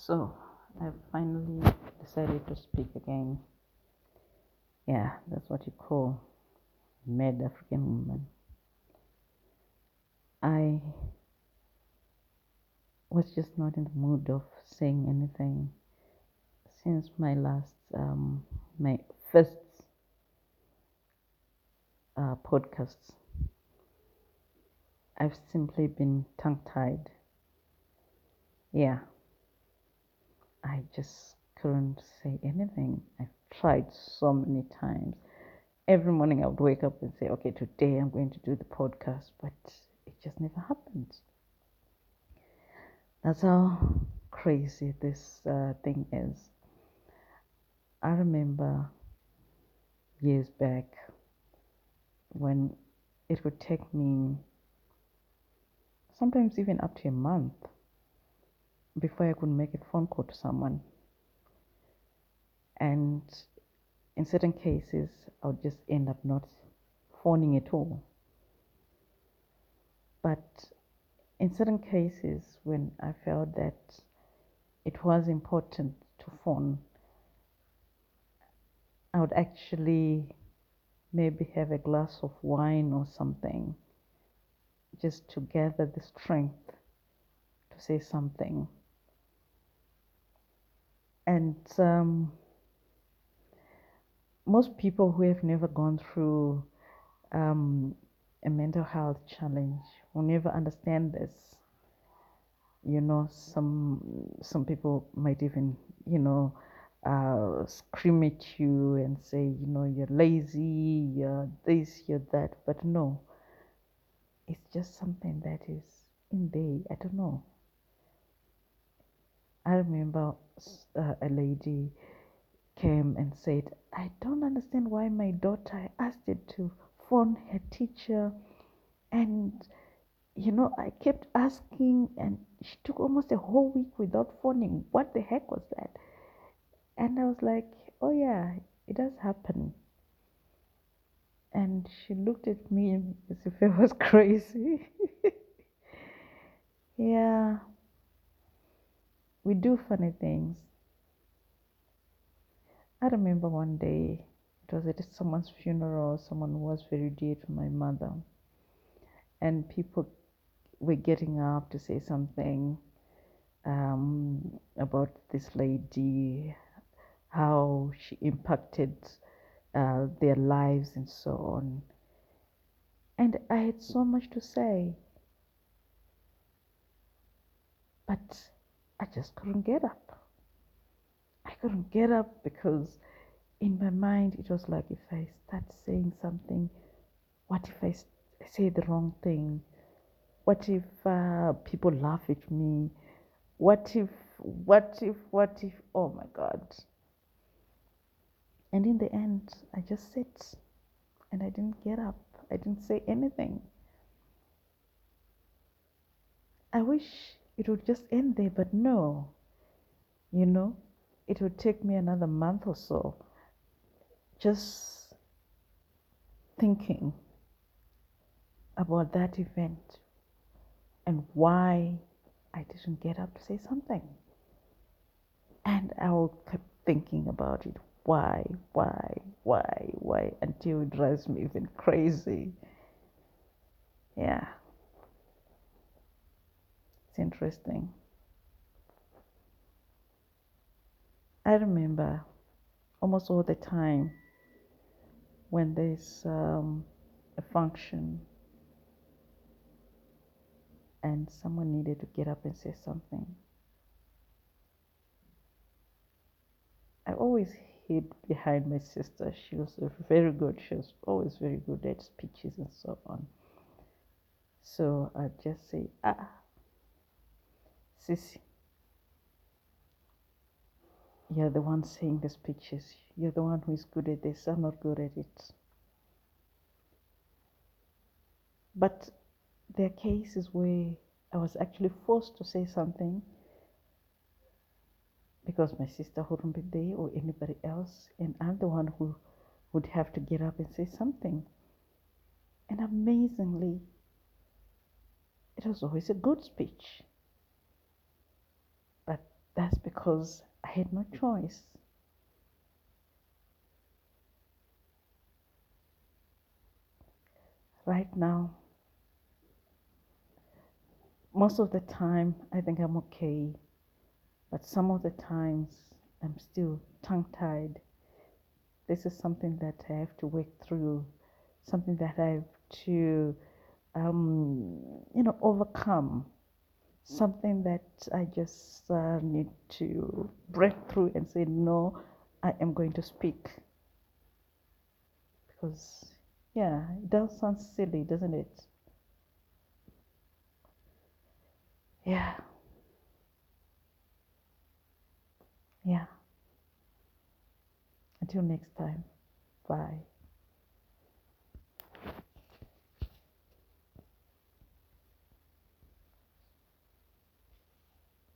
So I finally decided to speak again. Yeah, that's what you call mad African woman. I was just not in the mood of saying anything since my last, um, my first uh, podcast. I've simply been tongue tied. Yeah. I just couldn't say anything. I've tried so many times. Every morning I would wake up and say, okay, today I'm going to do the podcast, but it just never happened. That's how crazy this uh, thing is. I remember years back when it would take me sometimes even up to a month before I could make a phone call to someone. And in certain cases, I would just end up not phoning at all. But in certain cases, when I felt that it was important to phone, I would actually maybe have a glass of wine or something just to gather the strength to say something. And um, most people who have never gone through um, a mental health challenge will never understand this. You know, some some people might even, you know, uh, scream at you and say, you know, you're lazy, you're this, you're that. But no, it's just something that is in there. I don't know. I remember uh, a lady came and said, I don't understand why my daughter asked it to phone her teacher. And, you know, I kept asking, and she took almost a whole week without phoning. What the heck was that? And I was like, oh, yeah, it does happen. And she looked at me as if I was crazy. yeah, we do funny things. I remember one day, it was at someone's funeral, someone was very dear to my mother, and people were getting up to say something um, about this lady, how she impacted uh, their lives and so on. And I had so much to say, but I just couldn't get up. I couldn't get up because in my mind it was like if I start saying something, what if I say the wrong thing? What if uh, people laugh at me? What if, what if, what if, oh my God. And in the end, I just sit and I didn't get up. I didn't say anything. I wish it would just end there, but no. You know, it would take me another month or so just thinking about that event and why I didn't get up to say something. And I will keep thinking about it. Why, why, why, why, until it drives me even crazy. Yeah. Interesting. I remember almost all the time when there's um, a function and someone needed to get up and say something. I always hid behind my sister. She was very good. She was always very good at speeches and so on. So I'd just say, ah, Sissy, you're the one saying the speeches. You're the one who is good at this. I'm not good at it. But there are cases where I was actually forced to say something because my sister wouldn't be there or anybody else, and I'm the one who would have to get up and say something. And amazingly, it was always a good speech. That's because I had no choice. Right now, most of the time, I think I'm okay, but some of the times, I'm still tongue tied. This is something that I have to work through, something that I have to, um, you know, overcome, something that I just uh, need to break through and say, no, I am going to speak. Because, yeah, it does sound silly, doesn't it? Yeah. Yeah. Until next time, bye.